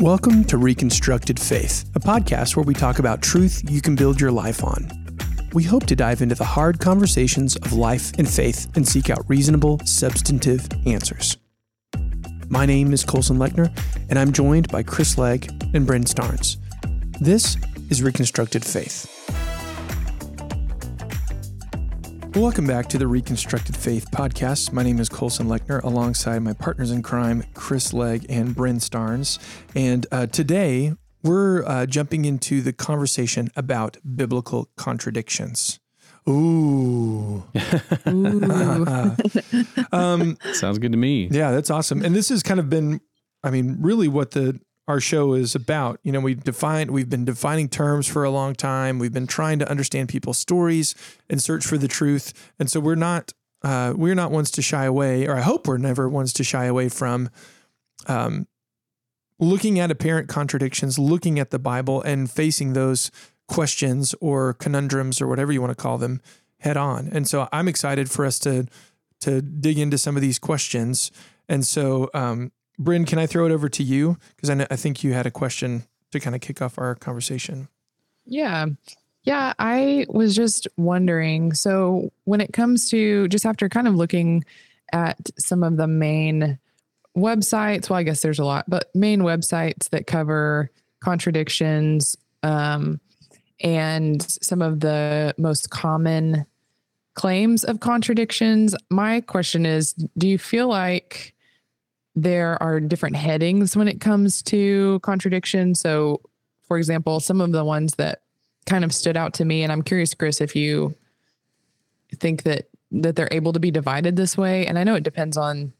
Welcome to Reconstructed Faith, a podcast where we talk about truth you can build your life on. We hope to dive into the hard conversations of life and faith and seek out reasonable, substantive answers. My name is Colson Lechner, and I'm joined by Chris Legg and Bryn Starnes. This is Reconstructed Faith. Welcome back to the Reconstructed Faith podcast. My name is Colson Lechner, alongside my partners in crime, Chris Legg and Bryn Starnes. And uh, today we're uh, jumping into the conversation about biblical contradictions. Ooh. um, Sounds good to me. Yeah, that's awesome. And this has kind of been, I mean, really what the our show is about. You know, we define we've been defining terms for a long time. We've been trying to understand people's stories and search for the truth. And so we're not uh, we're not ones to shy away, or I hope we're never ones to shy away from um, looking at apparent contradictions, looking at the Bible, and facing those questions or conundrums or whatever you want to call them head on. And so I'm excited for us to to dig into some of these questions. And so um, Bryn, can I throw it over to you? Because I, I think you had a question to kind of kick off our conversation. Yeah. Yeah. I was just wondering. So, when it comes to just after kind of looking at some of the main websites, well, I guess there's a lot, but main websites that cover contradictions um, and some of the most common claims of contradictions, my question is do you feel like there are different headings when it comes to contradiction. So, for example, some of the ones that kind of stood out to me, and I'm curious, Chris, if you think that that they're able to be divided this way. And I know it depends on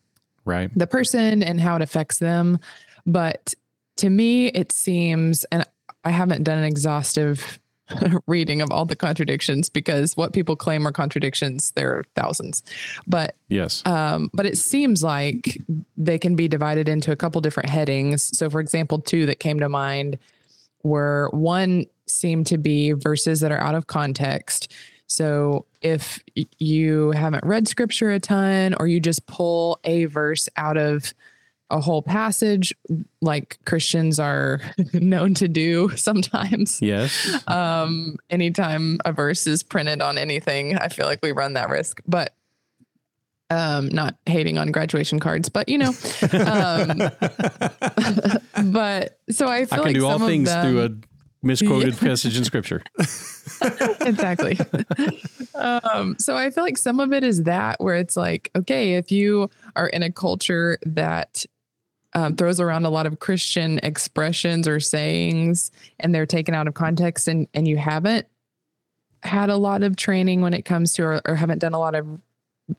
right the person and how it affects them, but to me, it seems, and I haven't done an exhaustive reading of all the contradictions because what people claim are contradictions there are thousands. But yes. um, but it seems like they can be divided into a couple different headings. So for example two that came to mind were one seemed to be verses that are out of context. So if you haven't read scripture a ton or you just pull a verse out of a whole passage like Christians are known to do sometimes. Yes. Um, anytime a verse is printed on anything, I feel like we run that risk. But um, not hating on graduation cards, but you know, um, but so I feel I can like do all things them, through a misquoted yeah. passage in scripture. exactly. um, so I feel like some of it is that where it's like, okay, if you are in a culture that um, throws around a lot of Christian expressions or sayings, and they're taken out of context, and and you haven't had a lot of training when it comes to, or, or haven't done a lot of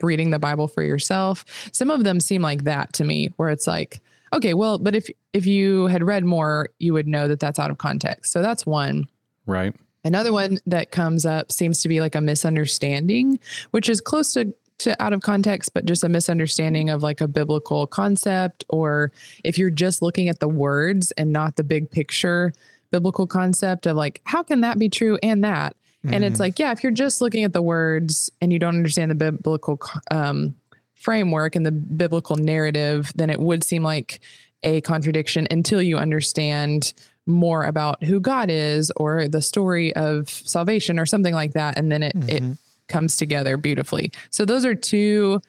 reading the Bible for yourself. Some of them seem like that to me, where it's like, okay, well, but if if you had read more, you would know that that's out of context. So that's one. Right. Another one that comes up seems to be like a misunderstanding, which is close to to out of context, but just a misunderstanding of like a biblical concept, or if you're just looking at the words and not the big picture biblical concept of like, how can that be true and that? Mm-hmm. And it's mm-hmm. like, yeah, if you're just looking at the words and you don't understand the biblical um, framework and the biblical narrative, then it would seem like a contradiction until you understand more about who God is or the story of salvation or something like that. And then it, mm-hmm. it comes together beautifully. So those are two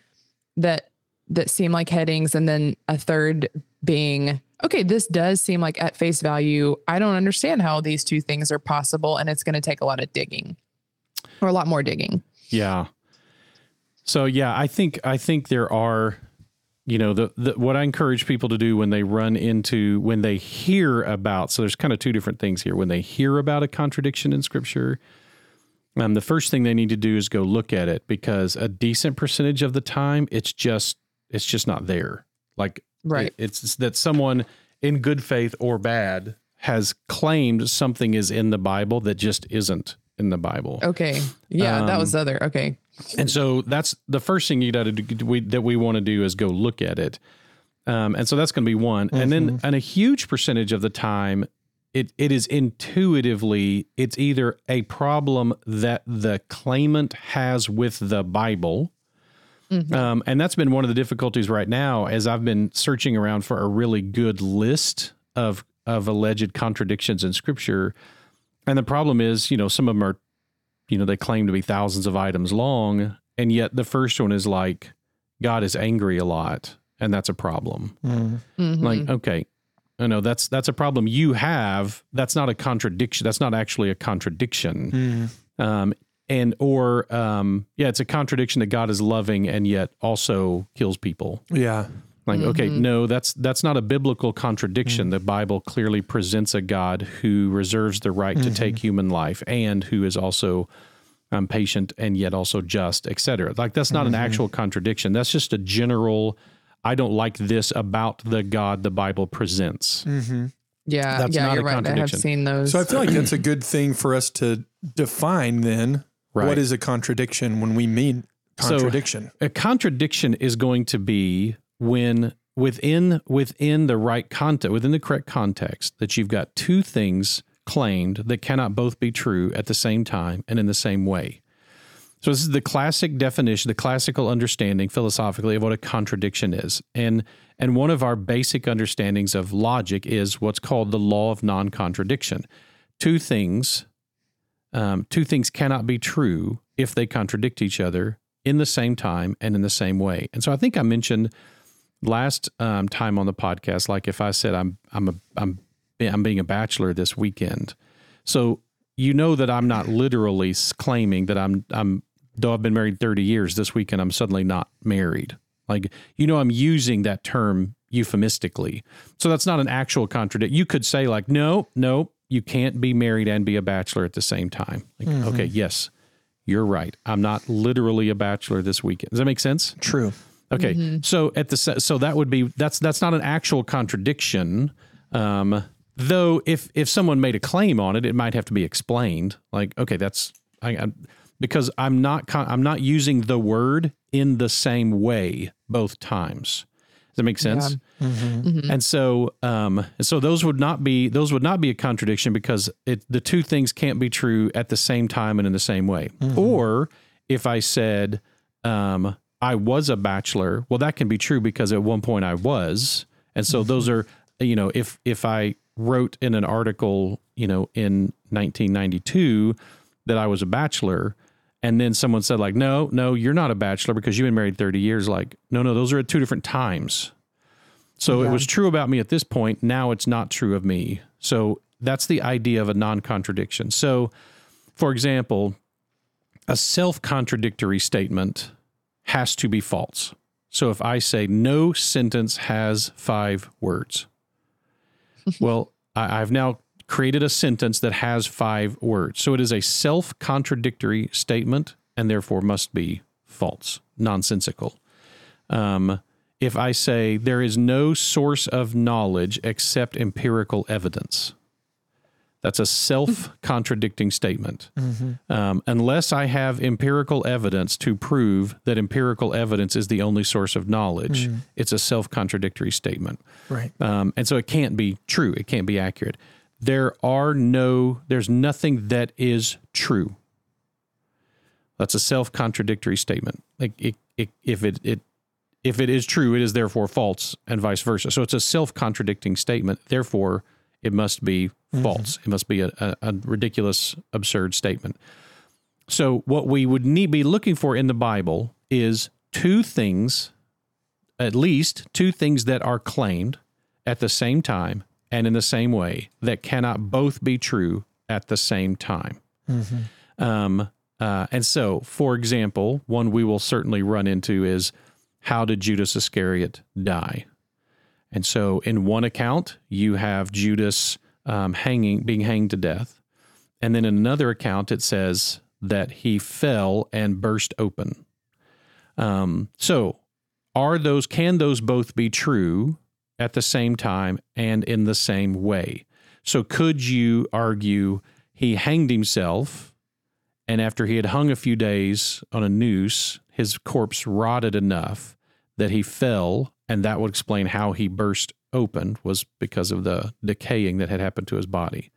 that that seem like headings and then a third being okay, this does seem like at face value, I don't understand how these two things are possible and it's going to take a lot of digging or a lot more digging. Yeah. So yeah, I think I think there are you know the, the what I encourage people to do when they run into when they hear about so there's kind of two different things here when they hear about a contradiction in scripture um, the first thing they need to do is go look at it because a decent percentage of the time it's just it's just not there. Like right, it, it's that someone in good faith or bad has claimed something is in the Bible that just isn't in the Bible. Okay, yeah, um, that was the other. Okay, and so that's the first thing you got to do we, that we want to do is go look at it. Um, and so that's going to be one. Mm-hmm. And then, mm-hmm. and a huge percentage of the time, it it is intuitively it's either a problem that the claimant has with the Bible. Mm-hmm. Um, and that's been one of the difficulties right now as I've been searching around for a really good list of of alleged contradictions in Scripture, and the problem is, you know, some of them are, you know, they claim to be thousands of items long, and yet the first one is like God is angry a lot, and that's a problem. Mm. Mhm. Like, okay, I know that's that's a problem you have. That's not a contradiction. That's not actually a contradiction. Mm. Um, and or um, yeah, it's a contradiction that God is loving and yet also kills people. Yeah. Like, okay, Mhm. no, that's that's not a biblical contradiction. The Bible clearly presents a God who reserves the right to take human life and who is also um, patient and yet also just, etc. Like that's not an actual contradiction. That's just a general. I don't like this about the God the Bible presents. hmm yeah, that's yeah, not you're a right. I have seen those. So I feel like that's a good thing for us to define then. Right. What is a contradiction when we mean So- contradiction? a contradiction is going to be when within within the right context within the correct context that you've got two things claimed that cannot both be true at the same time and in the same way so this is the classic definition the classical understanding philosophically of what a contradiction is. And and one of our basic understandings of logic is what's called the law of non-contradiction. Two things um, two things cannot be true if they contradict each other in the same time and in the same way. And so I think I mentioned last um, time on the podcast, like if I said I'm I'm a I'm I'm being a bachelor this weekend, so you know that I'm not literally claiming that I'm I'm though I've been married 30 years this weekend I'm suddenly not married. Like you know I'm using that term euphemistically, so that's not an actual contradiction. You could say like no no you can't be married and be a bachelor at the same time. Like okay yes you're right. I'm not literally a bachelor this weekend. Does that make sense? True. Okay. So at the so that would be that's that's not an actual contradiction. Um, though if if someone made a claim on it, it might have to be explained. Like okay, that's I, I because I'm not con- I'm not using the word in the same way both times. Does that make sense? And so, um, so those would not be those would not be a contradiction because it the two things can't be true at the same time and in the same way. Or if I said um, I was a bachelor, well, that can be true because at one point I was, and so those are you know if if I wrote in an article you know in 1992 that I was a bachelor. And then someone said, like, no, no, you're not a bachelor because you've been married 30 years. Like, no, no, those are at two different times. So it was true about me at this point. Now it's not true of me. So that's the idea of a non contradiction. So, for example, a self contradictory statement has to be false. So if I say no sentence has five words, well, I, I've now created a sentence that has five words. So it is a self contradictory statement and therefore must be false, nonsensical. Um, if I say there is no source of knowledge except empirical evidence, that's a self contradicting statement. Um, unless I have empirical evidence to prove that empirical evidence is the only source of knowledge, it's a self contradictory statement. Right. Um, and so it can't be true. It can't be accurate. There are no, there's nothing that is true. That's a self contradictory statement. Like it, it, if it, it, if it is true, it is therefore false, and vice versa. So it's a self contradicting statement. Therefore, it must be mm-hmm. false. It must be a, a, a ridiculous, absurd statement. So what we would need be looking for in the Bible is two things, at least two things that are claimed at the same time and in the same way that cannot both be true at the same time. Um, uh, and so, for example, one we will certainly run into is how did Judas Iscariot die? And so, in one account, you have Judas um, hanging, being hanged to death, and then in another account, it says that he fell and burst open. Um, so, are those can those both be true at the same time and in the same way? So, could you argue he hanged himself, and after he had hung a few days on a noose, his corpse rotted enough that he fell, and that would explain how he burst open was because of the decaying that had happened to his body.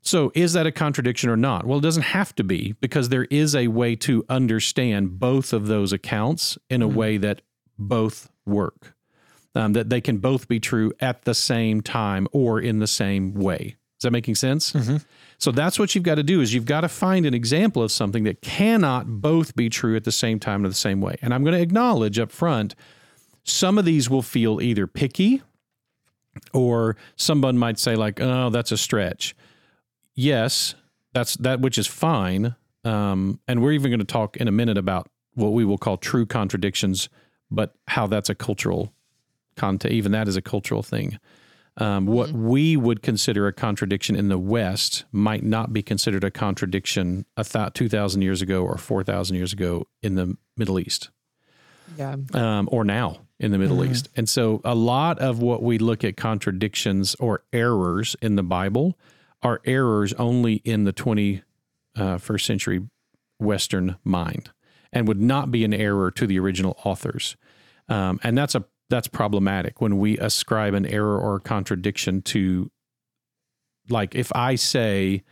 So, is that a contradiction or not? Well, it doesn't have to be because there is a way to understand both of those accounts in a hmm. way that both work. Um, that they can both be true at the same time or in the same way. Is that making sense? So that's what you've got to do is you've got to find an example of something that cannot both be true at the same time in the same way. And I'm going to acknowledge up front some of these will feel either picky or someone might say like, "Oh, that's a stretch." Yes, that's that which is fine. Um, and we're even going to talk in a minute about what we will call true contradictions, but how that's a cultural content. Even that is a cultural thing. Um, what we would consider a contradiction in the West might not be considered a contradiction a th- two thousand years ago or four thousand years ago in the Middle East Yeah. um, or now in the Middle East. And so a lot of what we look at contradictions or errors in the Bible are errors only in the 21st century Western mind and would not be an error to the original authors. Um, and that's a that's problematic when we ascribe an error or a contradiction to like if I say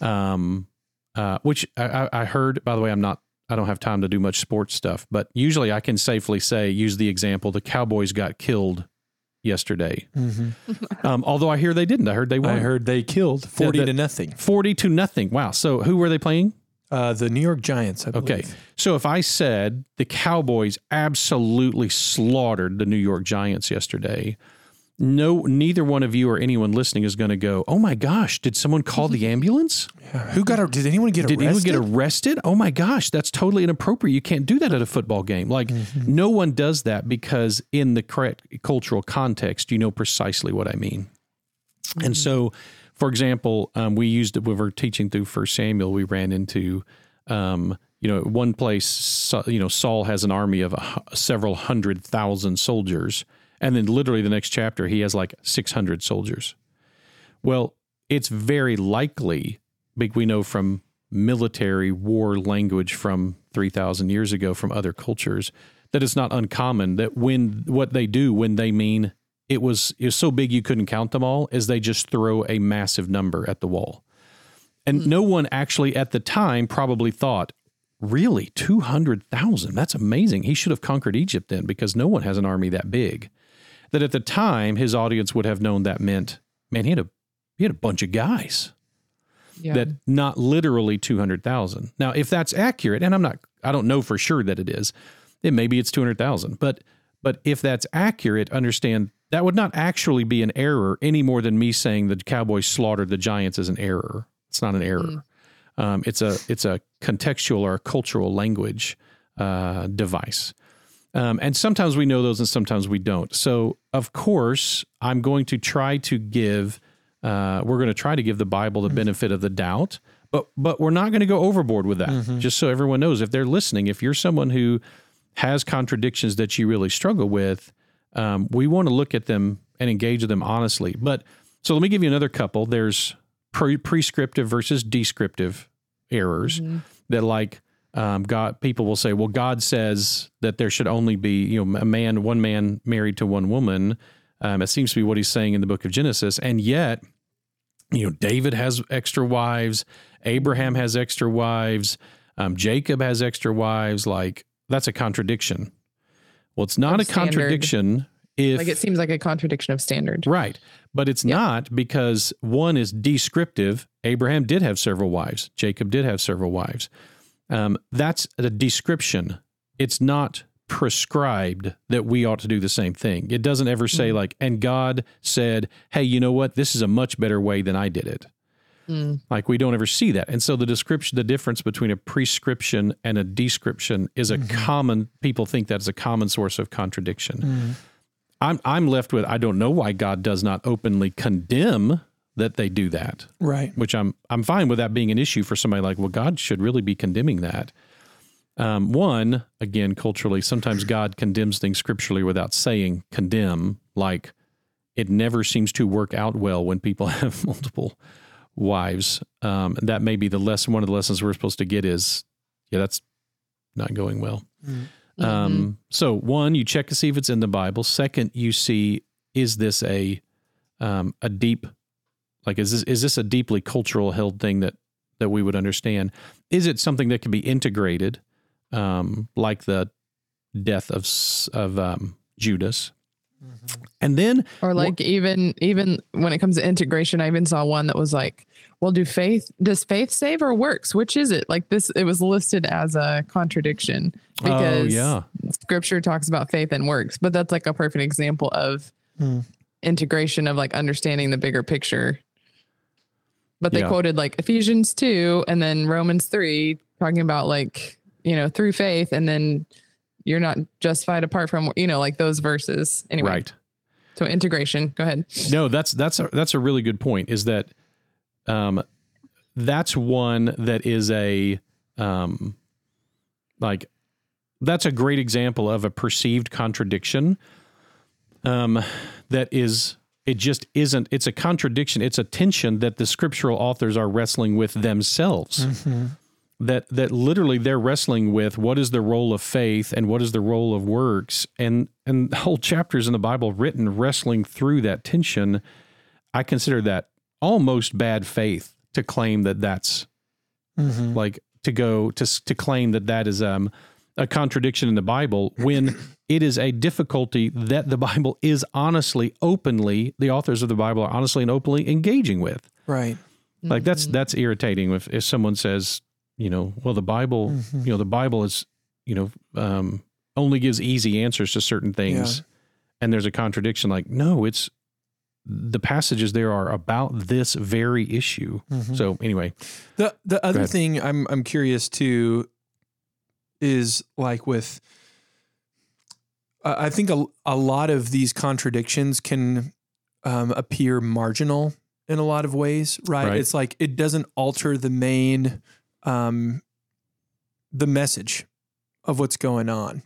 um uh which I, I I heard by the way I'm not I don't have time to do much sports stuff, but usually I can safely say, use the example, the Cowboys got killed yesterday. Um, although I hear they didn't. I heard they won. I heard they killed 40 the- to nothing. 40 to nothing. Wow. So who were they playing? Uh, the New York Giants, I believe. Okay. So if I said the Cowboys absolutely slaughtered the New York Giants yesterday, no, neither one of you or anyone listening is going to go, oh my gosh, did someone call the ambulance? Yeah. Who got? Did anyone get arrested? Did arrested? anyone get arrested? Oh my gosh, that's totally inappropriate. You can't do that at a football game. Like, no one does that because, in the correct cultural context, you know precisely what I mean. And so, for example, um, we used it when we were teaching through First Samuel. We ran into, um, you know, one place. You know, Saul has an army of several hundred thousand soldiers, and then literally the next chapter he has like six hundred soldiers. Well, it's very likely, we know from military war language from 3,000 years ago from other cultures, that it's not uncommon that when what they do when they mean it was, it was so big you couldn't count them all, is they just throw a massive number at the wall. And hmm. no one actually at the time probably thought, really, 200,000? That's amazing. He should have conquered Egypt then because no one has an army that big. That at the time, his audience would have known that meant, man, he had a, he had a bunch of guys Yeah. that not literally 200,000. Now, if that's accurate, and I'm not, I don't know for sure that it is, then maybe it's 200,000. But, but if that's accurate, understand that would not actually be an error any more than me saying the Cowboys slaughtered the Giants is an error. It's not an error. Um, it's a, it's a contextual or a cultural language uh, device. Um, and sometimes we know those and sometimes we don't. So, of course, I'm going to try to give, uh, we're going to try to give the Bible the benefit of the doubt, but, but we're not going to go overboard with that. Just so everyone knows, if they're listening, if you're someone who has contradictions that you really struggle with, um, we want to look at them and engage with them honestly. But so let me give you another couple. There's pre- prescriptive versus descriptive errors that like um, God people will say, well, God says that there should only be you know a man, one man married to one woman. Um, it seems to be what he's saying in the book of Genesis, and yet you know David has extra wives, Abraham has extra wives, um, Jacob has extra wives. Like that's a contradiction. Well, it's not a standard. contradiction if like it seems like a contradiction of standard. Right. But it's not because one is descriptive. Abraham did have several wives, Jacob did have several wives. Um, that's a description. It's not prescribed that we ought to do the same thing. It doesn't ever say, like, and God said, hey, you know what? This is a much better way than I did it. Mm. Like we don't ever see that. And so the description, the difference between a prescription and a description is a common, people think that's a common source of contradiction. I'm I'm left with I don't know why God does not openly condemn that they do that, Right. which I'm I'm fine with that being an issue for somebody like well God should really be condemning that. Um, one again culturally, sometimes God condemns things scripturally without saying condemn. Like it never seems to work out well when people have multiple wives. Um, and that may be the lesson. One of the lessons we're supposed to get is yeah that's not going well. Um, so one, you check to see if it's in the Bible. Second, you see is this a um, a deep like is this is this a deeply cultural held thing that that we would understand? Is it something that can be integrated, um, like the death of of um, Judas? And then Or like even even when it comes to integration, I even saw one that was like, well, do faith does faith save or works? Which is it? Like this, it was listed as a contradiction because yeah. scripture talks about faith and works, but that's like a perfect example of Hmm. integration of like understanding the bigger picture. But they Yeah. quoted like Ephesians 2 and then Romans 3 talking about like, you know, through faith and then you're not justified apart from, you know, like those verses. Anyway, right. so integration, go ahead. No, that's that's a, that's a really good point. Is that um, that's one that is a um, like that's a great example of a perceived contradiction. Um, that is it just isn't. It's a contradiction. It's a tension that the scriptural authors are wrestling with themselves. That that literally they're wrestling with what is the role of faith and what is the role of works and and whole chapters in the Bible written wrestling through that tension. I consider that almost bad faith to claim that that's Mm-hmm. like to go to to claim that that is um a contradiction in the Bible when it is a difficulty that the Bible is honestly openly the authors of the Bible are honestly and openly engaging with. Right. Like that's that's irritating if if someone says, you know, well the Bible, Mhm. you know, the Bible is, you know, um only gives easy answers to certain things and there's a contradiction like no, it's the passages there are about this very issue. Mhm. So anyway, The the other thing I'm I'm curious too is like with I I think a, a lot of these contradictions can um, appear marginal in a lot of ways, right? Right. It's like it doesn't alter the main um, the message of what's going on.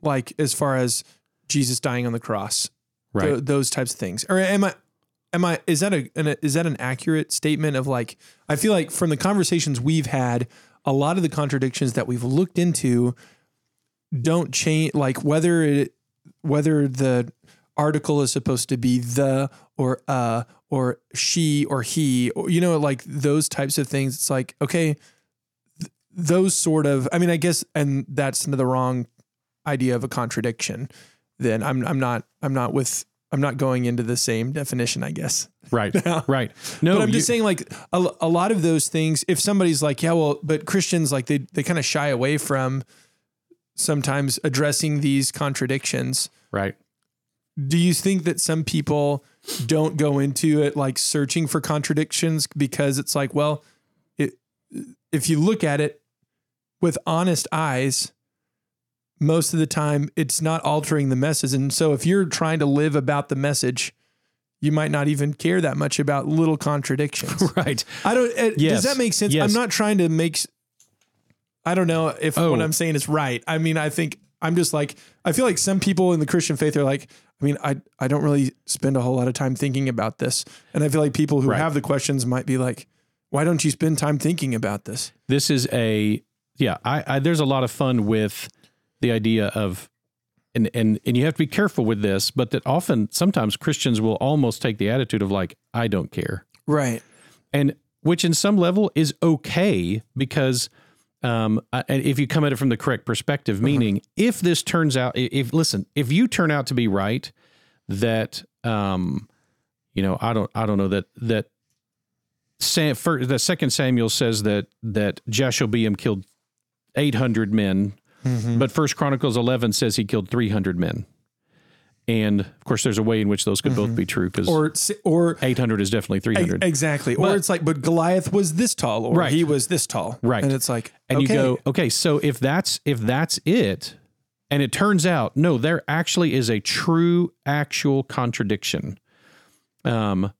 Like as far as Jesus dying on the cross, right. Th- those types of things. Or am I? Am I? Is that a, an is that an accurate statement of like? I feel like from the conversations we've had, a lot of the contradictions that we've looked into don't change. Like whether it whether the article is supposed to be the or uh or she or he or you know like those types of things. It's like okay, th- those sort of. I mean, I guess, and that's the wrong idea of a contradiction. Then I'm I'm not I'm not with I'm not going into the same definition, I guess. Right. Right. No, but I'm you- just saying, like a, a lot of those things. If somebody's like, yeah, well, but Christians like they they kind of shy away from sometimes addressing these contradictions. right. Do you think that some people don't go into it like searching for contradictions because it's like, well, it, if you look at it with honest eyes, most of the time it's not altering the message. And so if you're trying to live about the message, you might not even care that much about little contradictions. Right. I don't. Uh, Yes. Does that make sense? Yes. I'm not trying to make. I don't know if Oh. what I'm saying is right. I mean, I think I'm just like I feel like some people in the Christian faith are like. I mean, I I don't really spend a whole lot of time thinking about this, and I feel like people who Right. have the questions might be like, "Why don't you spend time thinking about this?" This is a yeah. I, I there's a lot of fun with the idea of and and and you have to be careful with this, but that often sometimes Christians will almost take the attitude of like I don't care, Right. and which in some level is okay because. Um, and if you come at it from the correct perspective, meaning if this turns out, if listen, if you turn out to be right, that um, you know, I don't, I don't know that that Sam, the second Samuel says that that Jashobeam killed eight hundred men, but First Chronicles eleven says he killed three hundred men, and of course, there's a way in which those could both be true because Or or eight hundred is definitely three e- hundred. exactly. Or it's like, but Goliath was this tall, or Right. he was this tall, Right. And it's like, and okay, you go, okay, so if that's if that's it, and it turns out no, there actually is a true actual contradiction. Um,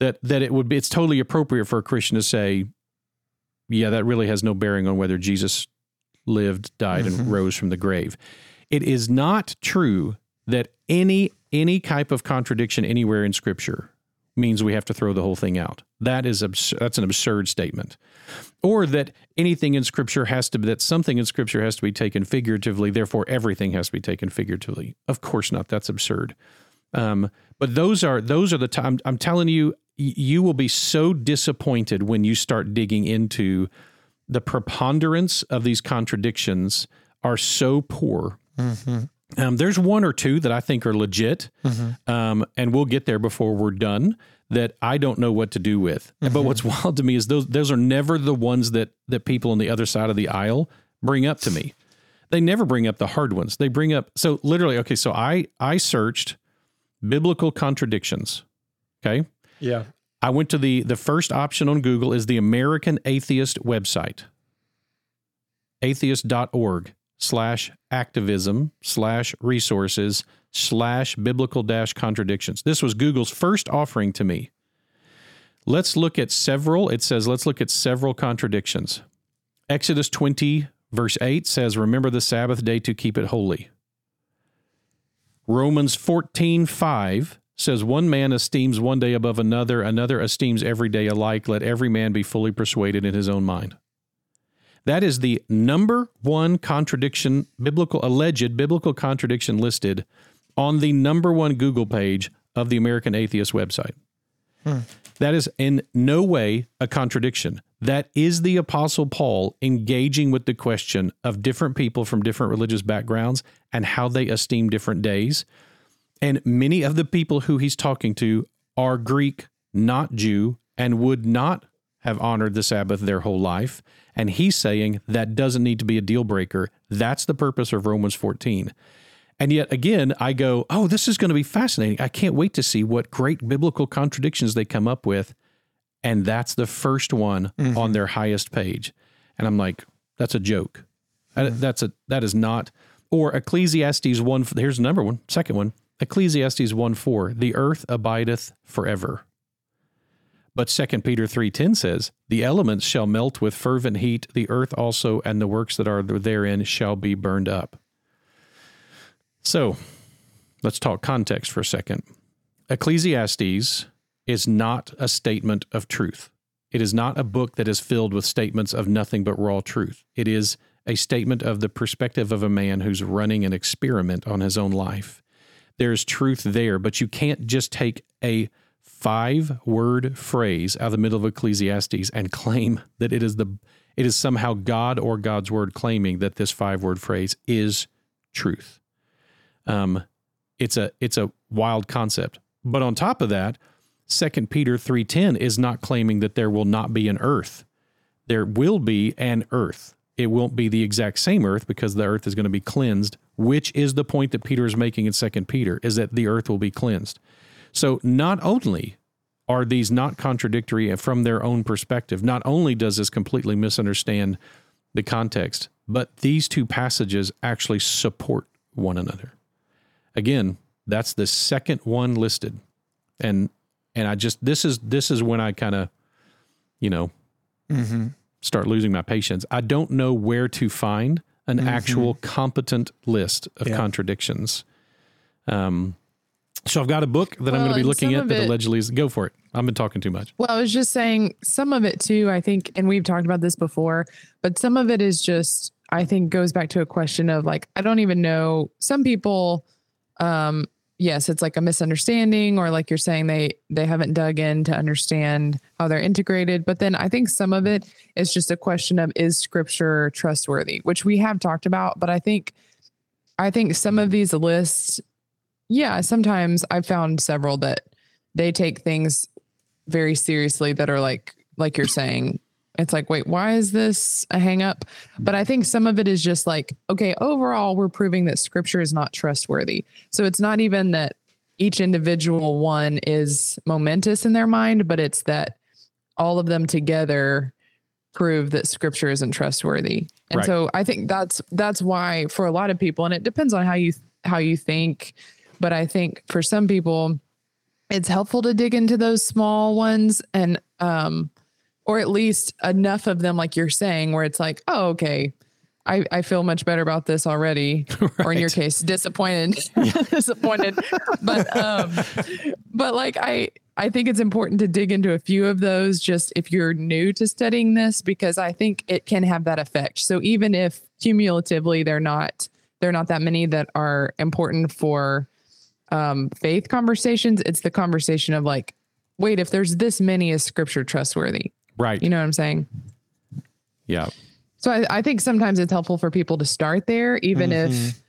that that it would be it's totally appropriate for a Christian to say, yeah, that really has no bearing on whether Jesus lived, died, and Mhm. rose from the grave. It is not true that any any type of contradiction anywhere in Scripture means we have to throw the whole thing out. That is abs- that's an absurd statement. Or that anything in scripture has to be that something in scripture has to be taken figuratively therefore everything has to be taken figuratively. Of course not. That's absurd. Um, but those are those are the time i'm telling you you will be so disappointed when you start digging into the preponderance of these contradictions are so poor Um, there's one or two that I think are legit, um, and we'll get there before we're done. That I don't know what to do with. But what's wild to me is those those are never the ones that that people on the other side of the aisle bring up to me. They never bring up the hard ones. They bring up so literally. Okay, so I I searched biblical contradictions. Okay, Yeah. I went to the the first option on Google is the American Atheist website. Atheist.org slash activism slash resources slash biblical dash contradictions. This was Google's first offering to me. Let's look at several. It says, let's look at several contradictions. Exodus 20, verse 8 says, Remember the Sabbath day to keep it holy. Romans 14, 5 says, One man esteems one day above another, another esteems every day alike. Let every man be fully persuaded in his own mind. That is the number one contradiction, biblical, alleged biblical contradiction listed on the number one Google page of the American Atheist website. Hmm. That is in no way a contradiction. That is the Apostle Paul engaging with the question of different people from different religious backgrounds and how they esteem different days. And many of the people who he's talking to are Greek, not Jew, and would not have honored the Sabbath their whole life. And he's saying that doesn't need to be a deal breaker. That's the purpose of Romans 14. And yet again, I go, oh, this is going to be fascinating. I can't wait to see what great biblical contradictions they come up with. And that's the first one mm-hmm. on their highest page. And I'm like, that's a joke. That- mm-hmm. That's a that is not. Or Ecclesiastes one. Here's the number one, second one. Ecclesiastes one four. The earth abideth forever. But Second Peter three ten says, "The elements shall melt with fervent heat; the earth also, and the works that are therein shall be burned up." So, let's talk context for a second. Ecclesiastes is not a statement of truth. It is not a book that is filled with statements of nothing but raw truth. It is a statement of the perspective of a man who's running an experiment on his own life. There's truth there, but you can't just take a five word phrase out of the middle of Ecclesiastes and claim that it is the it is somehow God or God's word claiming that this five word phrase is truth. Um, it's a it's a wild concept. But on top of that, Second Peter three ten is not claiming that there will not be an earth. There will be an earth. It won't be the exact same earth because the earth is going to be cleansed, which is the point that Peter is making in Second Peter, is that the earth will be cleansed. So not only are these not contradictory from their own perspective, not only does this completely misunderstand the context, but these two passages actually support one another. Again, that's the second one listed. And and I just this is this is when I kind of you know start losing my patience. I don't know where to find an actual competent list of Yeah. contradictions. Um so I've got a book that I'm going to be looking at that it- allegedly is go for it. I've been talking too much. Well, I was just saying some of it too, I think, and we've talked about this before, but some of it is just, I think, goes back to a question of like, I don't even know. Some people, um, yes, it's like a misunderstanding, or like you're saying, they they haven't dug in to understand how they're integrated. But then I think some of it is just a question of is scripture trustworthy, which we have talked about. But I think, I think some of these lists, yeah, sometimes I've found several that they take things very seriously that are like like you're saying it's like wait why is this a hang up but i think some of it is just like okay overall we're proving that scripture is not trustworthy. So it's not even that each individual one is momentous in their mind but it's that all of them together prove that scripture isn't trustworthy. And Right. so i think that's that's why for a lot of people and it depends on how you how you think but i think for some people it's helpful to dig into those small ones and um or at least enough of them like you're saying where it's like oh okay. I i feel much better about this already or in your case disappointed. Disappointed. But um but like i i think it's important to dig into a few of those just if you're new to studying this because i think it can have that effect. So even if cumulatively they're not they're not that many that are important for um, faith conversations, it's the conversation of like, wait, if there's this many, is scripture trustworthy? Right. You know what I'm saying? yeah. So I, I think sometimes it's helpful for people to start there, even if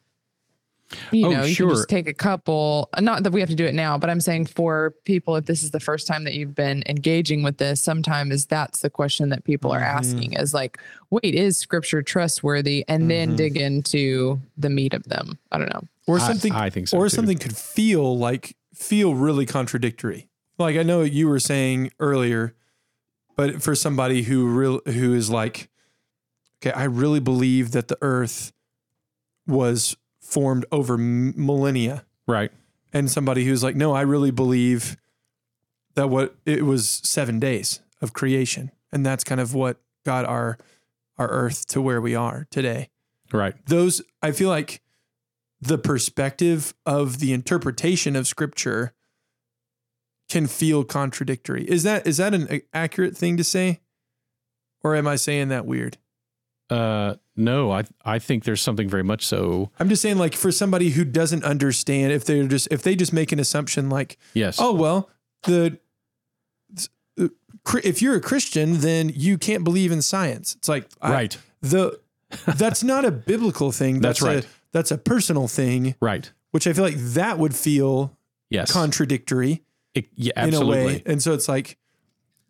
you Oh, know, you sure. can just take a couple. Not that we have to do it now, but I'm saying for people, if this is the first time that you've been engaging with this, sometimes that's the question that people are Mhm. asking is like, wait, is scripture trustworthy? And then Mhm. dig into the meat of them. I don't know. Or something I, think so. or too. something could feel like feel really contradictory. Like I know you were saying earlier, but for somebody who real who is like, okay, I really believe that the Earth was formed over m- millennia, Right. and somebody who's like, no, I really believe that what it was seven days of creation, and that's kind of what got our our Earth to where we are today Right. those I feel like the perspective of the interpretation of scripture can feel contradictory. Is that is that an accurate thing to say? Or am I saying that weird? Uh, no, I I think there's something very much so. I'm just saying like for somebody who doesn't understand if they're just if they just make an assumption like, Yes. "Oh, well, the if you're a Christian, then you can't believe in science." It's like I- right. the that's not a biblical thing. That's a- right. That's a personal thing. Right. which I feel like that would feel Yes. contradictory It- yeah, in a way. And so it's like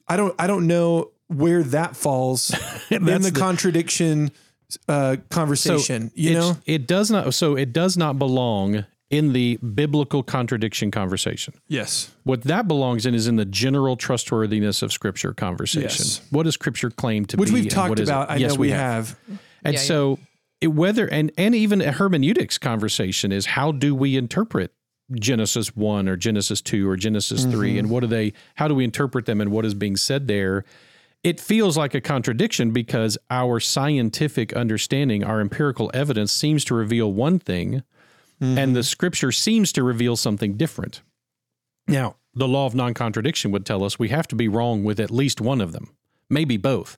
I don't I don't know where that falls in the, the- contradiction uh, conversation. you It's- know? it does not. So it does not belong in the biblical contradiction conversation. Yes. What that belongs in is in the general trustworthiness of Scripture conversation. Yes. What does Scripture claim to Which be? Which we've talked what is it? about. I yes, know we have. And Yeah, yeah. so it, whether and and even a hermeneutics conversation is how do we interpret Genesis 1 or Genesis 2 or Genesis 3 Mm-hmm. and what do they how do we interpret them and what is being said there? It feels like a contradiction because our scientific understanding, our empirical evidence seems to reveal one thing Mm-hmm. and the scripture seems to reveal something different. Now, the law of non-contradiction would tell us we have to be wrong with at least one of them, maybe both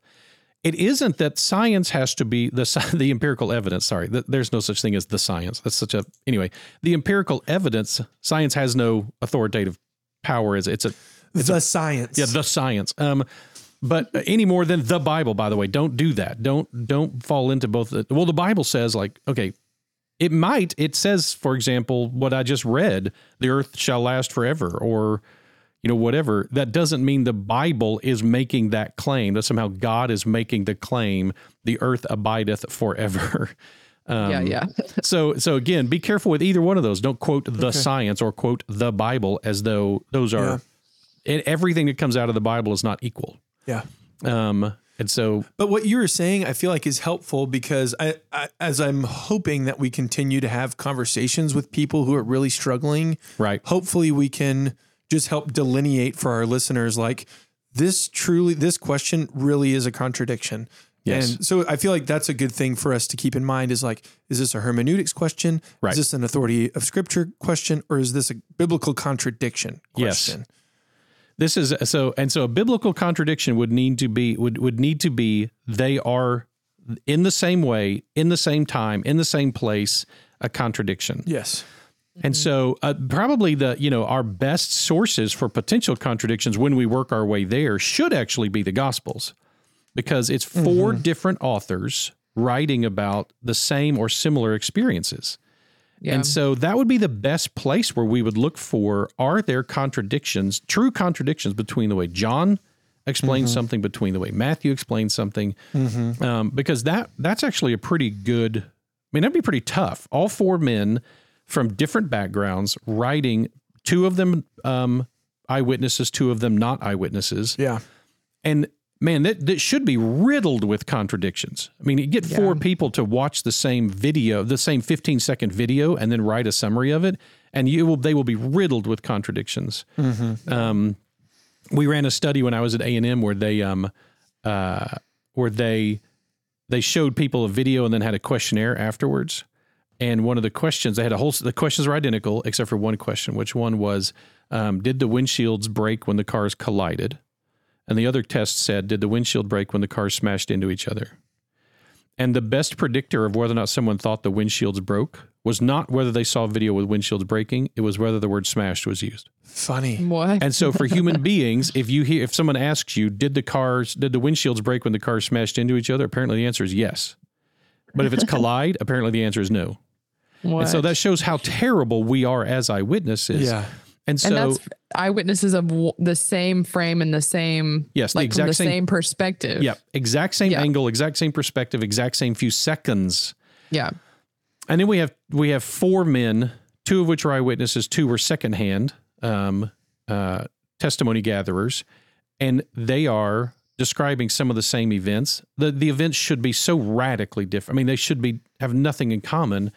it isn't that science has to be the the empirical evidence. Sorry, th- there's no such thing as the science. That's such a anyway. The empirical evidence, science has no authoritative power. As it's a the science. yeah the science. Um, but any more than the Bible, by the way, don't do that. Don't don't fall into both. The, well, the Bible says like okay, it might. It says, for example, what I just read: the earth shall last forever, or you know whatever. That doesn't mean the Bible is making that claim. That somehow God is making the claim: the earth abideth forever. Um, yeah, yeah. so so again, be careful with either one of those. Don't quote the science or quote the Bible as though those are and everything that comes out of the Bible is not equal. yeah. Um, and so But what you were saying, I feel like is helpful because I, I, as I'm hoping that we continue to have conversations with people who are really struggling, right, hopefully we can just help delineate for our listeners like this truly this question really is a contradiction. Yes. And so I feel like that's a good thing for us to keep in mind is like, is this a hermeneutics question? Right. Is this an authority of scripture question? Or is this a biblical contradiction question? Yes. this is so and so a biblical contradiction would need to be would would need to be they are in the same way, in the same time, in the same place, a contradiction. Yes. And so, uh, probably the you know our best sources for potential contradictions when we work our way there should actually be the Gospels, because it's 4 different authors writing about the same or similar experiences. Yeah. And so that would be the best place where we would look for are there contradictions, true contradictions between the way John explains something, between the way Matthew explains something, um, because that that's actually a pretty good. I mean, that'd be pretty tough. All four men from different backgrounds writing, two of them um, eyewitnesses, two of them not eyewitnesses, Yeah. and man, that, that should be riddled with contradictions. I mean, you get four people to watch the same video, the same 15 second video, and then write a summary of it, and you will they will be riddled with contradictions. Um, we ran a study when I was at A and M where they um, uh, where they they showed people a video and then had a questionnaire afterwards. And one of the questions they had a whole the questions were identical except for one question, which one was, um, did the windshields break when the cars collided? And the other test said, did the windshield break when the cars smashed into each other? And the best predictor of whether or not someone thought the windshields broke was not whether they saw a video with windshields breaking, it was whether the word smashed was used. Funny. what? And so for human beings, if you hear if someone asks you, did the cars did the windshields break when the cars smashed into each other? Apparently the answer is yes. But if it's collide, apparently the answer is no. And so that shows how terrible we are as eyewitnesses. Yeah. And so and that's eyewitnesses of w- the same frame and the same Yes, the like from exact the same- same, perspective. yeah, exact same Yeah. angle, exact same perspective, exact same few seconds. Yeah. And then we have we have four men, two of which are eyewitnesses, two were secondhand um, uh, testimony gatherers, and they are describing some of the same events. the The events should be so radically different. I mean, they should be have nothing in common,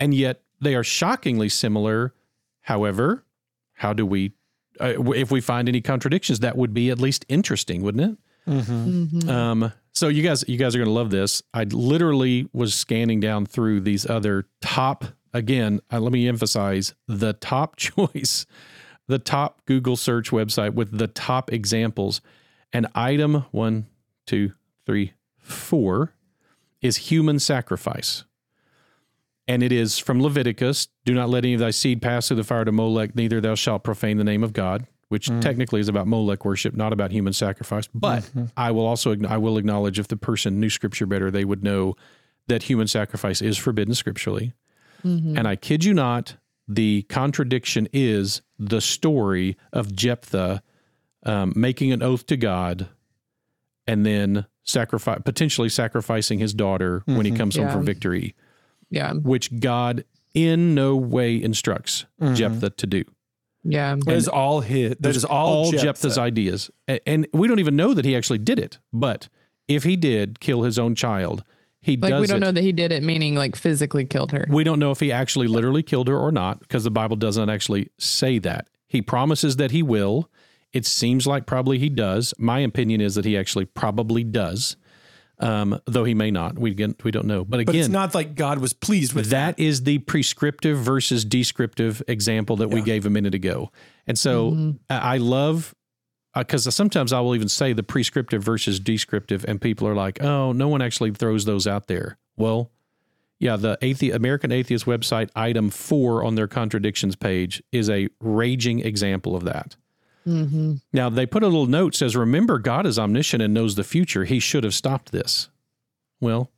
and yet they are shockingly similar. However, how do we? Uh, if we find any contradictions, that would be at least interesting, wouldn't it? Mhm. Um, so you guys, you guys are going to love this. I literally was scanning down through these other top. Again, uh, let me emphasize the top choice, the top Google search website with the top examples. And item one, two, three, four is human sacrifice. And it is from Leviticus Do not let any of thy seed pass through the fire to Molech, neither thou shalt profane the name of God, which mm. technically is about Molech worship, not about human sacrifice. But mm-hmm. I will also I will acknowledge if the person knew scripture better, they would know that human sacrifice is forbidden scripturally. Mm-hmm. And I kid you not, the contradiction is the story of Jephthah um, making an oath to God and then sacrifice potentially sacrificing his daughter when he mm-hmm. comes home from victory Yeah. which God in no way instructs mm-hmm. Jephthah to do. Yeah. That is all his. That is all, all Jephthah. Jephthah's ideas. And we don't even know that he actually did it. But if he did kill his own child, he Like does we don't it. know that he did it, meaning like physically killed her. We don't know if he actually literally killed her or not because the Bible doesn't actually say that. He promises that he will. It seems like probably he does. My opinion is that he actually probably does, um, though he may not. We again, we don't know. But But it's not like God was pleased with that. that is the prescriptive versus descriptive example that we gave a minute ago. And so I I love because sometimes I will even say the prescriptive versus descriptive, and people are like, "Oh, no one actually throws those out there." Well, yeah, the athe- American Atheist website item four on their contradictions page is a raging example of that. Mm-hmm. Now they put a little note says, "Remember, God is omniscient and knows the future. He should have stopped this." Well,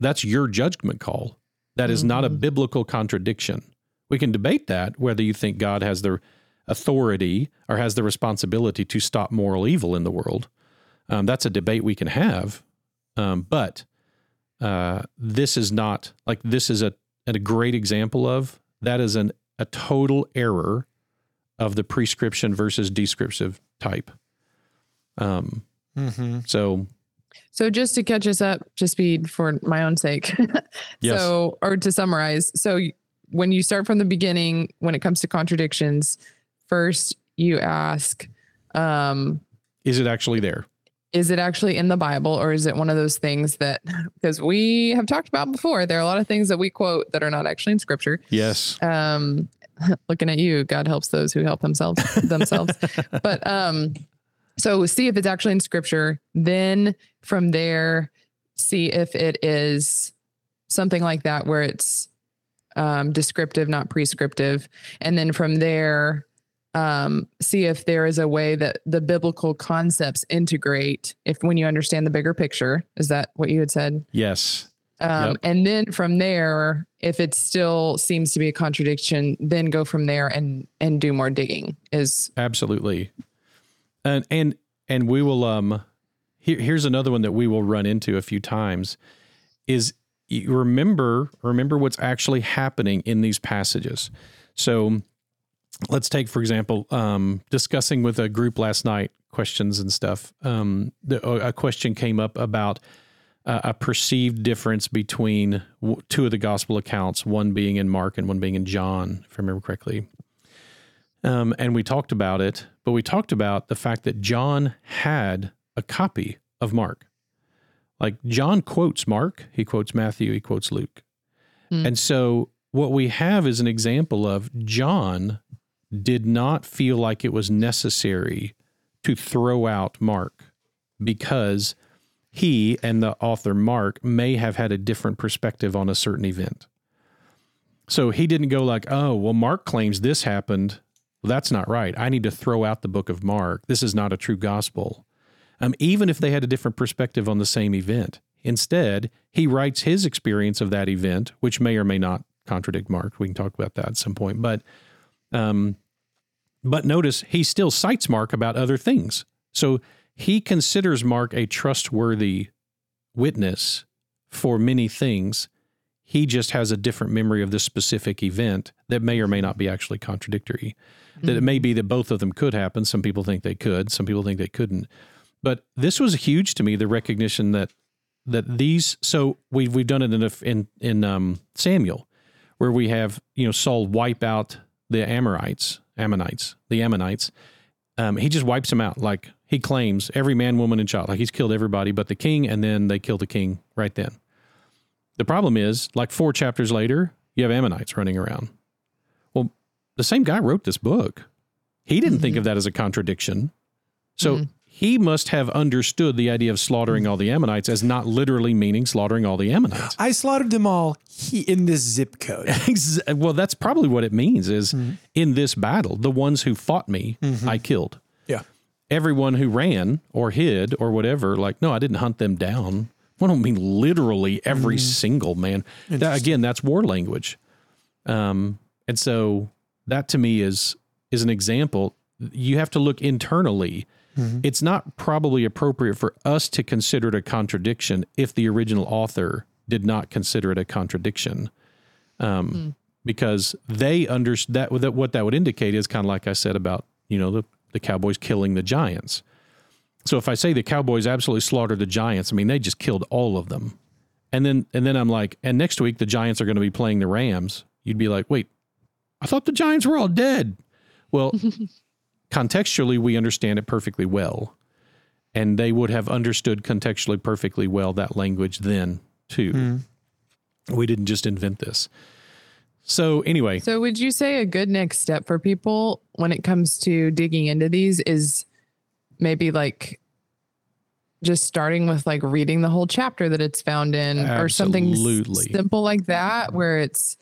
that's your judgment call. That is not a biblical contradiction. We can debate that whether you think God has the authority or has the responsibility to stop moral evil in the world. Um, that's a debate we can have. Um, but uh, this is not like this is a, a great example of that is an a total error of the prescription versus descriptive type. Um, Mm-hmm. so So just to catch us up to speed for my own sake. Yes. So, or to summarize, so when you start from the beginning, when it comes to contradictions, first you ask, um, is it actually there? is it actually in the Bible or is it one of those things that, because we have talked about before, there are a lot of things that we quote that are not actually in scripture. Yes. Um, looking at you, God helps those who help themselves themselves. but um, so see if it's actually in scripture. Then from there, see if it is something like that where it's um, descriptive, not prescriptive. And then from there, um, see if there is a way that the biblical concepts integrate. If when you understand the bigger picture, is that what you had said? Yes. Um, Yep. And then from there, if it still seems to be a contradiction, then go from there and and do more digging. Is Absolutely. And and and we will um here, here's another one that we will run into a few times is remember remember what's actually happening in these passages. So let's take for example um discussing with a group last night questions and stuff. Um the, a question came up about uh, a perceived difference between w- two of the gospel accounts, one being in Mark and one being in John, if I remember correctly. Um, and we talked about it, but we talked about the fact that John had a copy of Mark. Like John quotes Mark, he quotes Matthew, he quotes Luke. Hmm. And so what we have is an example of John did not feel like it was necessary to throw out Mark because he and the author Mark may have had a different perspective on a certain event. So he didn't go like, "Oh, well Mark claims this happened. Well, that's not right. I need to throw out the book of Mark. This is not a true gospel." Um, even if they had a different perspective on the same event. Instead, he writes his experience of that event, which may or may not contradict Mark. We can talk about that at some point. But um, but notice he still cites Mark about other things. So he considers Mark a trustworthy witness for many things. He just has a different memory of this specific event that may or may not be actually contradictory. Mm-hmm. That it may be that both of them could happen. Some people think they could, some people think they couldn't. But this was huge to me the recognition that that these so we've we've done it in a, in in um, Samuel where we have you know Saul wipe out the Amorites Ammonites the Ammonites um, he just wipes them out. Like he claims every man woman and child. Like he's killed everybody but the king and then they kill the king right then. The problem is like four chapters later you have Ammonites running around. Well the same guy wrote this book. He didn't mm-hmm. think of that as a contradiction. So mm-hmm he must have understood the idea of slaughtering all the Ammonites as not literally meaning slaughtering all the Ammonites. I slaughtered them all in this zip code. well, that's probably what it means is mm-hmm. in this battle, the ones who fought me, mm-hmm. I killed. Yeah. Everyone who ran or hid or whatever, like, no, I didn't hunt them down. I don't mean literally every mm-hmm. single man. That, again, that's war language. Um, and so that to me is is an example. You have to look internally Mm-hmm. It's not probably appropriate for us to consider it a contradiction if the original author did not consider it a contradiction. Um, mm. Because they understand that, that what that would indicate is kind of like I said about, you know, the, the Cowboys killing the Giants. So if I say the Cowboys absolutely slaughtered the Giants, I mean, they just killed all of them. And then, and then I'm like, and next week the Giants are going to be playing the Rams. You'd be like, wait, I thought the Giants were all dead. Well, contextually we understand it perfectly well and they would have understood contextually perfectly well that language then too mm. we didn't just invent this so anyway so would you say a good next step for people when it comes to digging into these is maybe like just starting with like reading the whole chapter that it's found in Absolutely. or something simple like that where it's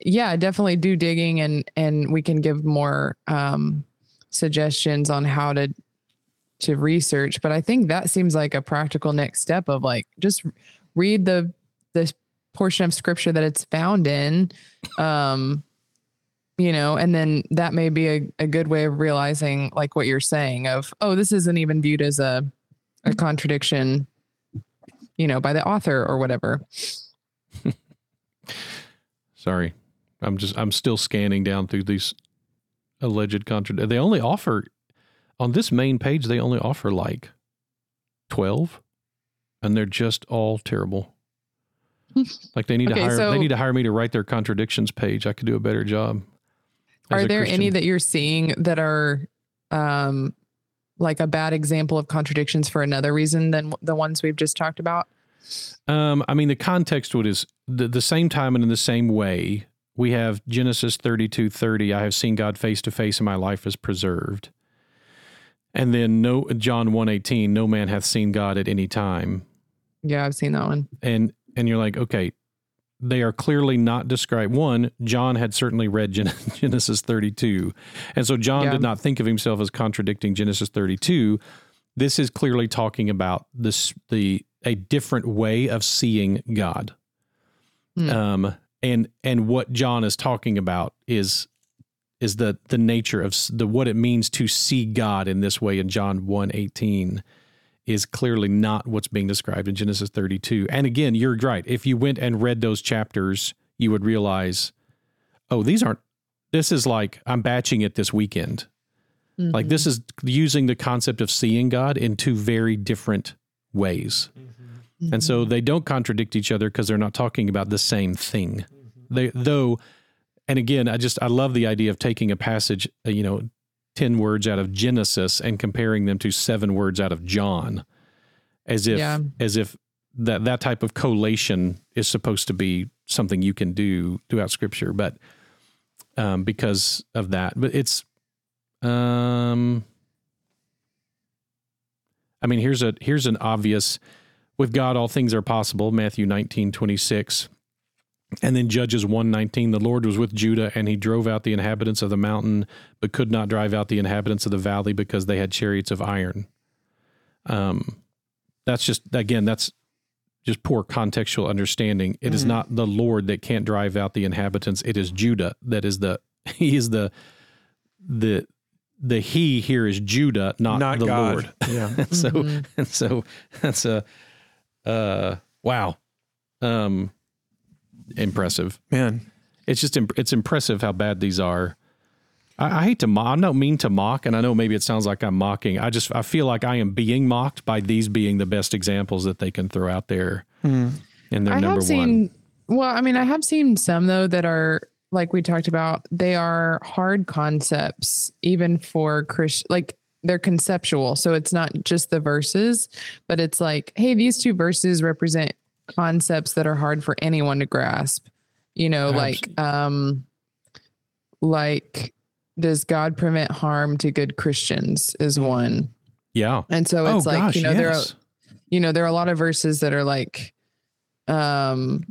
yeah definitely do digging and and we can give more um suggestions on how to to research but i think that seems like a practical next step of like just read the the portion of scripture that it's found in um you know and then that may be a, a good way of realizing like what you're saying of oh this isn't even viewed as a a contradiction you know by the author or whatever. Sorry. I'm just i'm still scanning down through these alleged contradiction. They only offer on this main page. They only offer like twelve, and they're just all terrible. like they need okay, to hire. So they need to hire me to write their contradictions page. I could do a better job. Are there Christian. any that you're seeing that are um, like a bad example of contradictions for another reason than the ones we've just talked about? Um, I mean, the context would is the, the same time and in the same way we have Genesis 32 30. I have seen God face to face, and my life is preserved. And then no John 1 18, no man hath seen God at any time. Yeah, I've seen that one. And and you're like, okay, they are clearly not described. One, John had certainly read Genesis 32. And so John yeah. did not think of himself as contradicting Genesis 32. This is clearly talking about this the a different way of seeing God. Mm. Um, and and what John is talking about is is the the nature of the what it means to see God in this way in John 1:18 is clearly not what's being described in Genesis 32. And again, you're right. If you went and read those chapters, you would realize, oh, these aren't this is like I'm batching it this weekend. Mm-hmm. Like this is using the concept of seeing God in two very different ways. Mm-hmm. Mm-hmm. And so they don't contradict each other because they're not talking about the same thing. Mm-hmm. They though and again, I just I love the idea of taking a passage, uh, you know, 10 words out of Genesis and comparing them to 7 words out of John as if yeah. as if that that type of collation is supposed to be something you can do throughout scripture, but um, because of that, but it's um I mean, here's a here's an obvious with God, all things are possible, Matthew 19, 26. And then Judges 119, the Lord was with Judah, and he drove out the inhabitants of the mountain, but could not drive out the inhabitants of the valley because they had chariots of iron. Um, that's just, again, that's just poor contextual understanding. It is Mhm. not the Lord that can't drive out the inhabitants. It is Judah that is the he is the the the he here is Judah, not, Not the God. Lord. Yeah. so Mhm. and so that's a uh wow um impressive Man. it's just imp- it's impressive how bad these are I, I hate to mock i don't mean to mock and i know maybe it sounds like i'm mocking i just i feel like i am being mocked by these being the best examples that they can throw out there Hmm. and they're I number have seen, one well, I mean, I have seen some though that are like we talked about. They are hard concepts, even for Christian. Like they're conceptual, so it's not just the verses, but it's like, hey, these two verses represent concepts that are hard for anyone to grasp. You know, like, um, like does God prevent harm to good Christians? Is one, yeah. And so it's oh like gosh you know there are you know there are a lot of verses that are like um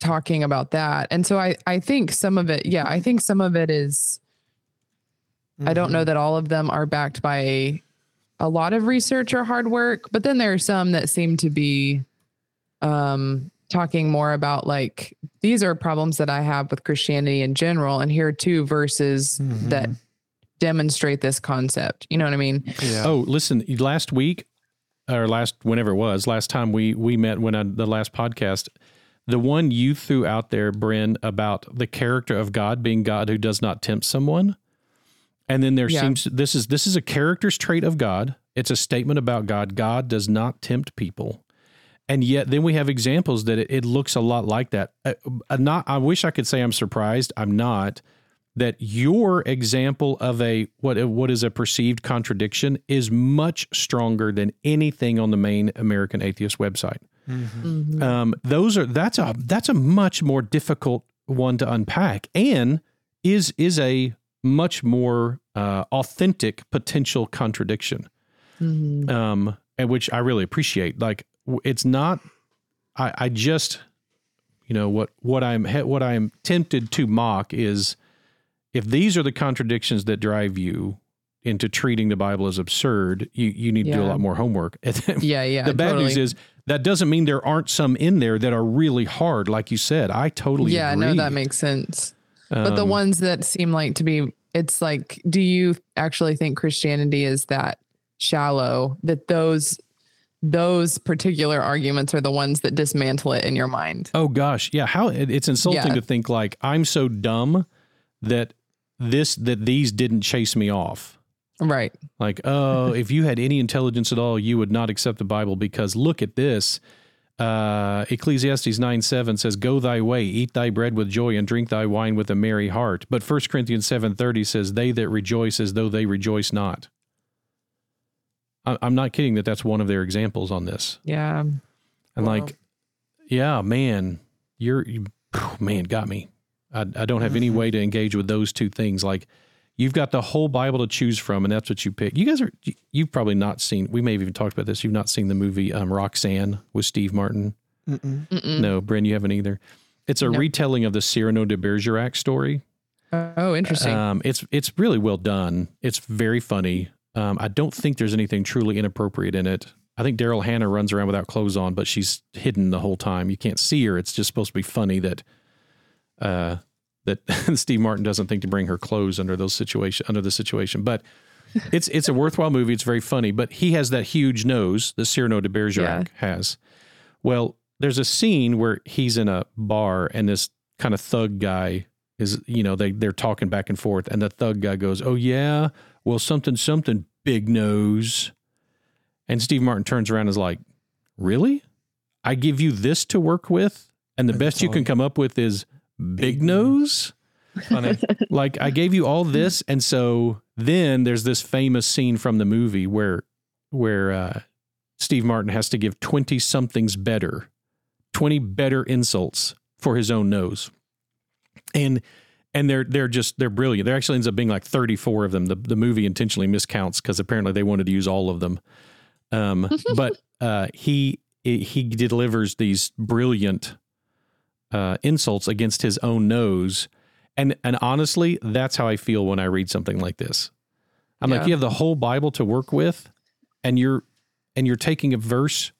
talking about that. And so i i think some of it yeah i think some of it is i don't Mm-hmm. know that all of them are backed by a lot of research or hard work but then there are some that seem to be um talking more about like these are problems that i have with christianity in general and here are two verses Mhm. that demonstrate this concept you know what i mean Yeah. Oh, listen, last week or last whenever it was, last time we we met when I the last podcast, the one you threw out there, Bryn, about the character of God being God who does not tempt someone. And then there Yeah. seems this is this is a character's trait of God. It's a statement about God. God does not tempt people. And yet then we have examples that it, it looks a lot like that. Uh, uh, not I wish I could say I'm surprised. I'm not that your example of a what what is a perceived contradiction is much stronger than anything on the main American Atheist website. Mhm. Um, those are that's a that's a much more difficult one to unpack, and is is a much more uh, authentic potential contradiction Mhm. um, and which I really appreciate. Like it's not, I, I just, you know, what what I'm what I'm tempted to mock is if these are the contradictions that drive you into treating the Bible as absurd, you you need to do a lot more homework. yeah yeah the bad news is that doesn't mean there aren't some in there that are really hard, like you said. I totally yeah agree. no that makes sense but the Um, ones that seem like to be it's like do you actually think christianity is that shallow that those those particular arguments are the ones that dismantle it in your mind Oh gosh, yeah. How it- it's insulting Yeah. to think like I'm so dumb that this that these didn't chase me off. right Like, oh, if you had any intelligence at all, you would not accept the Bible because look at this. Uh, Ecclesiastes 9 7 says, Go thy way, eat thy bread with joy, and drink thy wine with a merry heart. But 1 Corinthians seven thirty says, They that rejoice as though they rejoice not. I- I'm not kidding that that's one of their examples on this. yeah And Wow. like, yeah, man, you're, you, man, got me. I, I don't have any Mhm. way to engage with those two things. Like, you've got the whole Bible to choose from, and that's what you pick. You guys are, you- you've probably not seen, we may have even talked about this. You've not seen the movie um, Roxanne with Steve Martin. Mm-mm. Mm-mm. No, Bryn, you haven't either. It's a No. retelling of the Cyrano de Bergerac story. oh interesting Um, it's it's really well done. It's very funny. Um, I don't think there's anything truly inappropriate in it. I think Daryl Hannah runs around without clothes on, but she's hidden the whole time. You can't see her. It's just supposed to be funny that uh, that Steve Martin doesn't think to bring her clothes under those situation under the situation. But it's it's a worthwhile movie. It's very funny. But he has that huge nose that Cyrano de Bergerac has. Well, there's a scene where he's in a bar and this kind of thug guy is you know they they're talking back and forth and the thug guy goes oh yeah well something something big nose and steve martin turns around and is like really i give you this to work with and the That's best you can come up with is big Big nose Funny. like i gave you all this and so then there's this famous scene from the movie where where uh, steve martin has to give 20 somethings better 20 better insults for his own nose and and they're they're just they're brilliant. There actually ends up being like 34 of them. The the movie intentionally miscounts because apparently they wanted to use all of them. Um, but uh, he he delivers these brilliant uh, insults against his own nose, and and honestly, that's how I feel when I read something like this. I'm like, you have the whole Bible to work with, and you're and you're taking a verse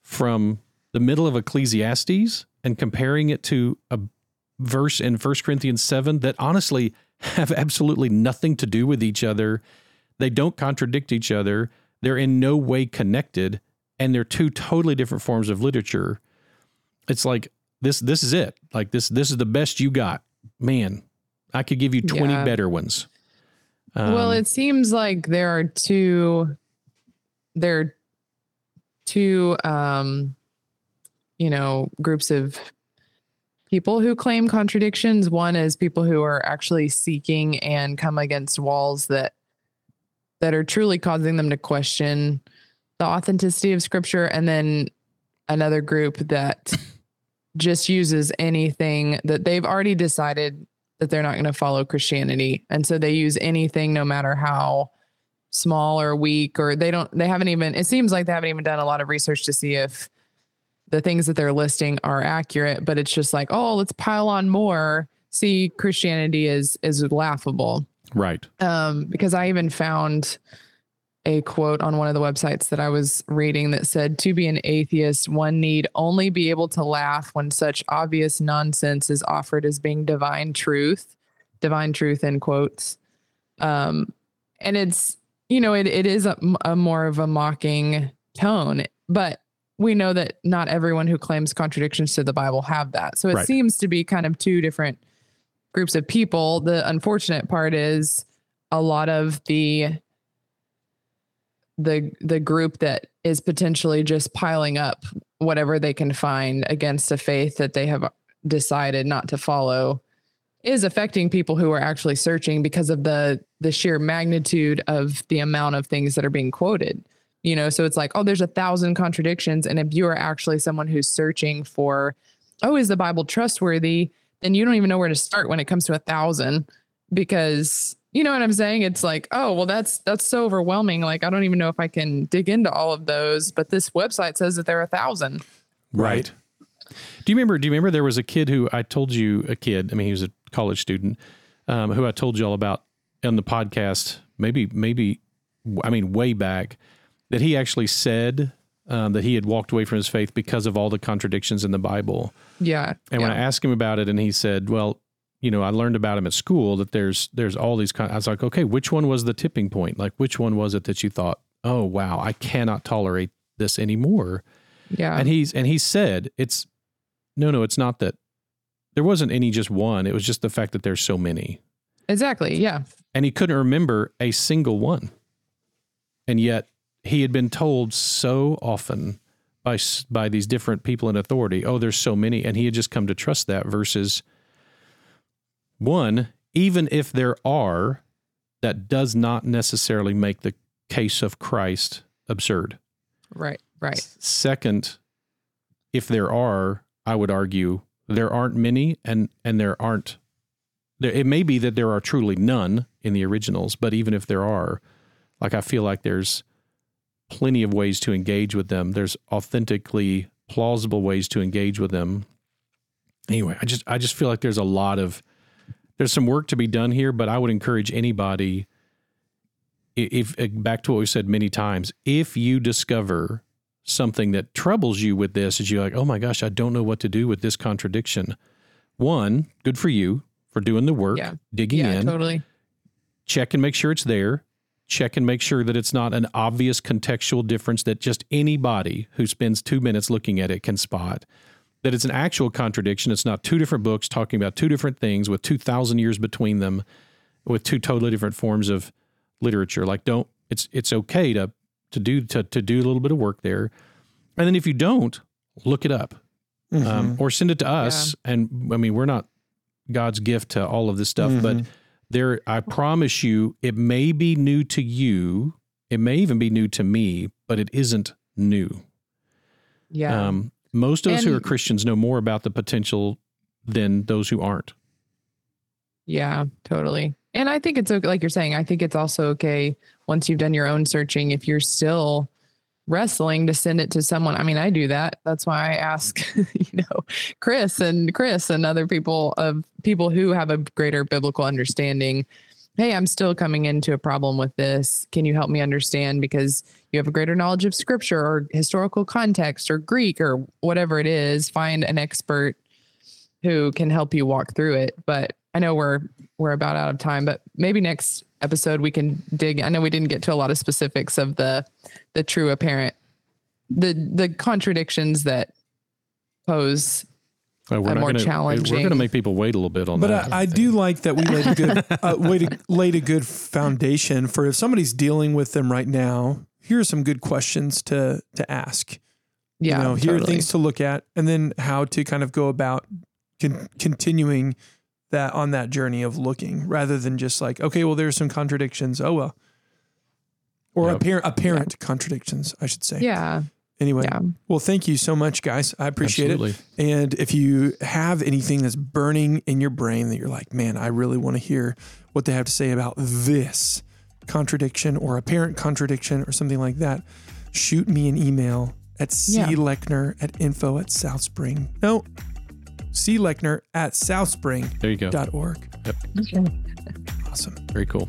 from the middle of Ecclesiastes and comparing it to a verse in 1 Corinthians 7 that honestly have absolutely nothing to do with each other. They don't contradict each other. They're in no way connected and they're two totally different forms of literature. It's like this this is it. Like this this is the best you got. Man, I could give you 20 Yeah. better ones. well, Um, it seems like there are two there are two um you know, groups of people who claim contradictions. One is people who are actually seeking and come against walls that that are truly causing them to question the authenticity of scripture and then another group that just uses anything that they've already decided that they're not going to follow Christianity. And so they use anything no matter how small or weak or they don't they haven't even it seems like they haven't even done a lot of research to see if the things that they're listing are accurate, but it's just like, oh, let's pile on more. See, Christianity is is laughable right. um, because I even found a quote on one of the websites that I was reading that said, To be an atheist, one need only be able to laugh when such obvious nonsense is offered as being divine truth, divine truth in quotes. Um, and it's, you know, it, it is a, a more of a mocking tone, but we know that not everyone who claims contradictions to the Bible have that. So it Right. seems to be kind of two different groups of people. The unfortunate part is a lot of the the the group that is potentially just piling up whatever they can find against a faith that they have decided not to follow is affecting people who are actually searching because of the the sheer magnitude of the amount of things that are being quoted. You know so it's like oh there's a thousand contradictions. And if you are actually someone who's searching for oh is the bible trustworthy? Then you don't even know where to start when it comes to a thousand because you know what i'm saying it's like oh well that's that's so overwhelming like i don't even know if i can dig into all of those but this website says that there are a thousand Right. Do you remember? Do you remember there was a kid who I told you a kid? I mean, he was a college student um, who I told you all about on the podcast. Maybe, maybe, I mean, way back that he actually said um, that he had walked away from his faith because of all the contradictions in the Bible. yeah And when I asked him about it, and he said, "Well, you know, I learned about him at school that there's there's all these." Con-. I was like, "Okay, which one was the tipping point? Like, which one was it that you thought, oh wow, I cannot tolerate this anymore?" yeah and he's and he said it's no no it's not that there wasn't any just one it was just the fact that there's so many exactly yeah and he couldn't remember a single one and yet he had been told so often by by these different people in authority oh there's so many and he had just come to trust that versus one even if there are that does not necessarily make the case of Christ absurd right right Second, if there are, I would argue there aren't many, and and there aren't. There, it may be that there are truly none in the originals, but even if there are, like I feel like there's plenty of ways to engage with them. There's authentically plausible ways to engage with them. Anyway, I just I just feel like there's a lot of there's some work to be done here, but I would encourage anybody if uh, back to what we said many times, if you discover something that troubles you with this, is you're like, oh my gosh, I don't know what to do with this contradiction. One, good for you for doing the work, Yeah. digging yeah in, totally check and make sure it's there. Check and make sure that it's not an obvious contextual difference that just anybody who spends two minutes looking at it can spot. That it's an actual contradiction. It's not two different books talking about two different things with 2,000 years between them with two totally different forms of literature. Like, don't, it's, it's okay to, to do, to, to do a little bit of work there. And then if you don't, look it up Mm-hmm. um, or send it to us. And I mean, we're not God's gift to all of this stuff, but Mhm. there, I promise you, it may be new to you. It may even be new to me, but it isn't new. yeah Um, most of us who are Christians know more about the potential than those who aren't. Yeah, totally. And I think it's okay, like you're saying, I think it's also okay once you've done your own searching, if you're still wrestling to send it to someone. I mean, I do that. That's why I ask, you know, Chris and Chris and other people of people who have a greater biblical understanding hey, I'm still coming into a problem with this. Can you help me understand? Because you have a greater knowledge of scripture or historical context or Greek or whatever it is. Find an expert who can help you walk through it. But I know we're we're about out of time, but maybe next episode we can dig. I know we didn't get to a lot of specifics of the the true apparent the the contradictions that pose Uh, we're a more gonna, We're going to make people wait a little bit on But that. I, I do like that we laid a good uh, way to laid a good foundation for if somebody's dealing with them right now. Here are some good questions to to ask. yeah. you know, here are things to look at, and then how to kind of go about con- continuing that on that journey of looking, rather than just like, okay, well, there's some contradictions. Oh well, or Yep. apparent apparent contradictions, I should say. Yeah. Anyway, Yeah. well, thank you so much, guys. I appreciate Absolutely. it. And if you have anything that's burning in your brain that you're like, man, I really want to hear what they have to say about this contradiction or apparent contradiction or something like that, shoot me an email at Yeah. clechner at info at southspring. No, clechner at southspring.org. There you go. dot Yep. Awesome. Very cool.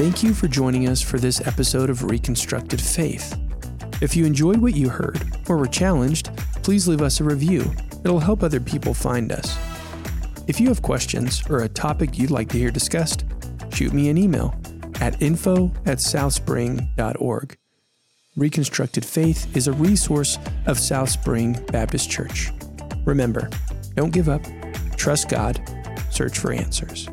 Thank you for joining us for this episode of Reconstructed Faith. If you enjoyed what you heard or were challenged, please leave us a review. It'll help other people find us. If you have questions or a topic you'd like to hear discussed, shoot me an email at info at southspring.org. Reconstructed Faith is a resource of South Spring Baptist Church. Remember, don't give up, trust God, search for answers.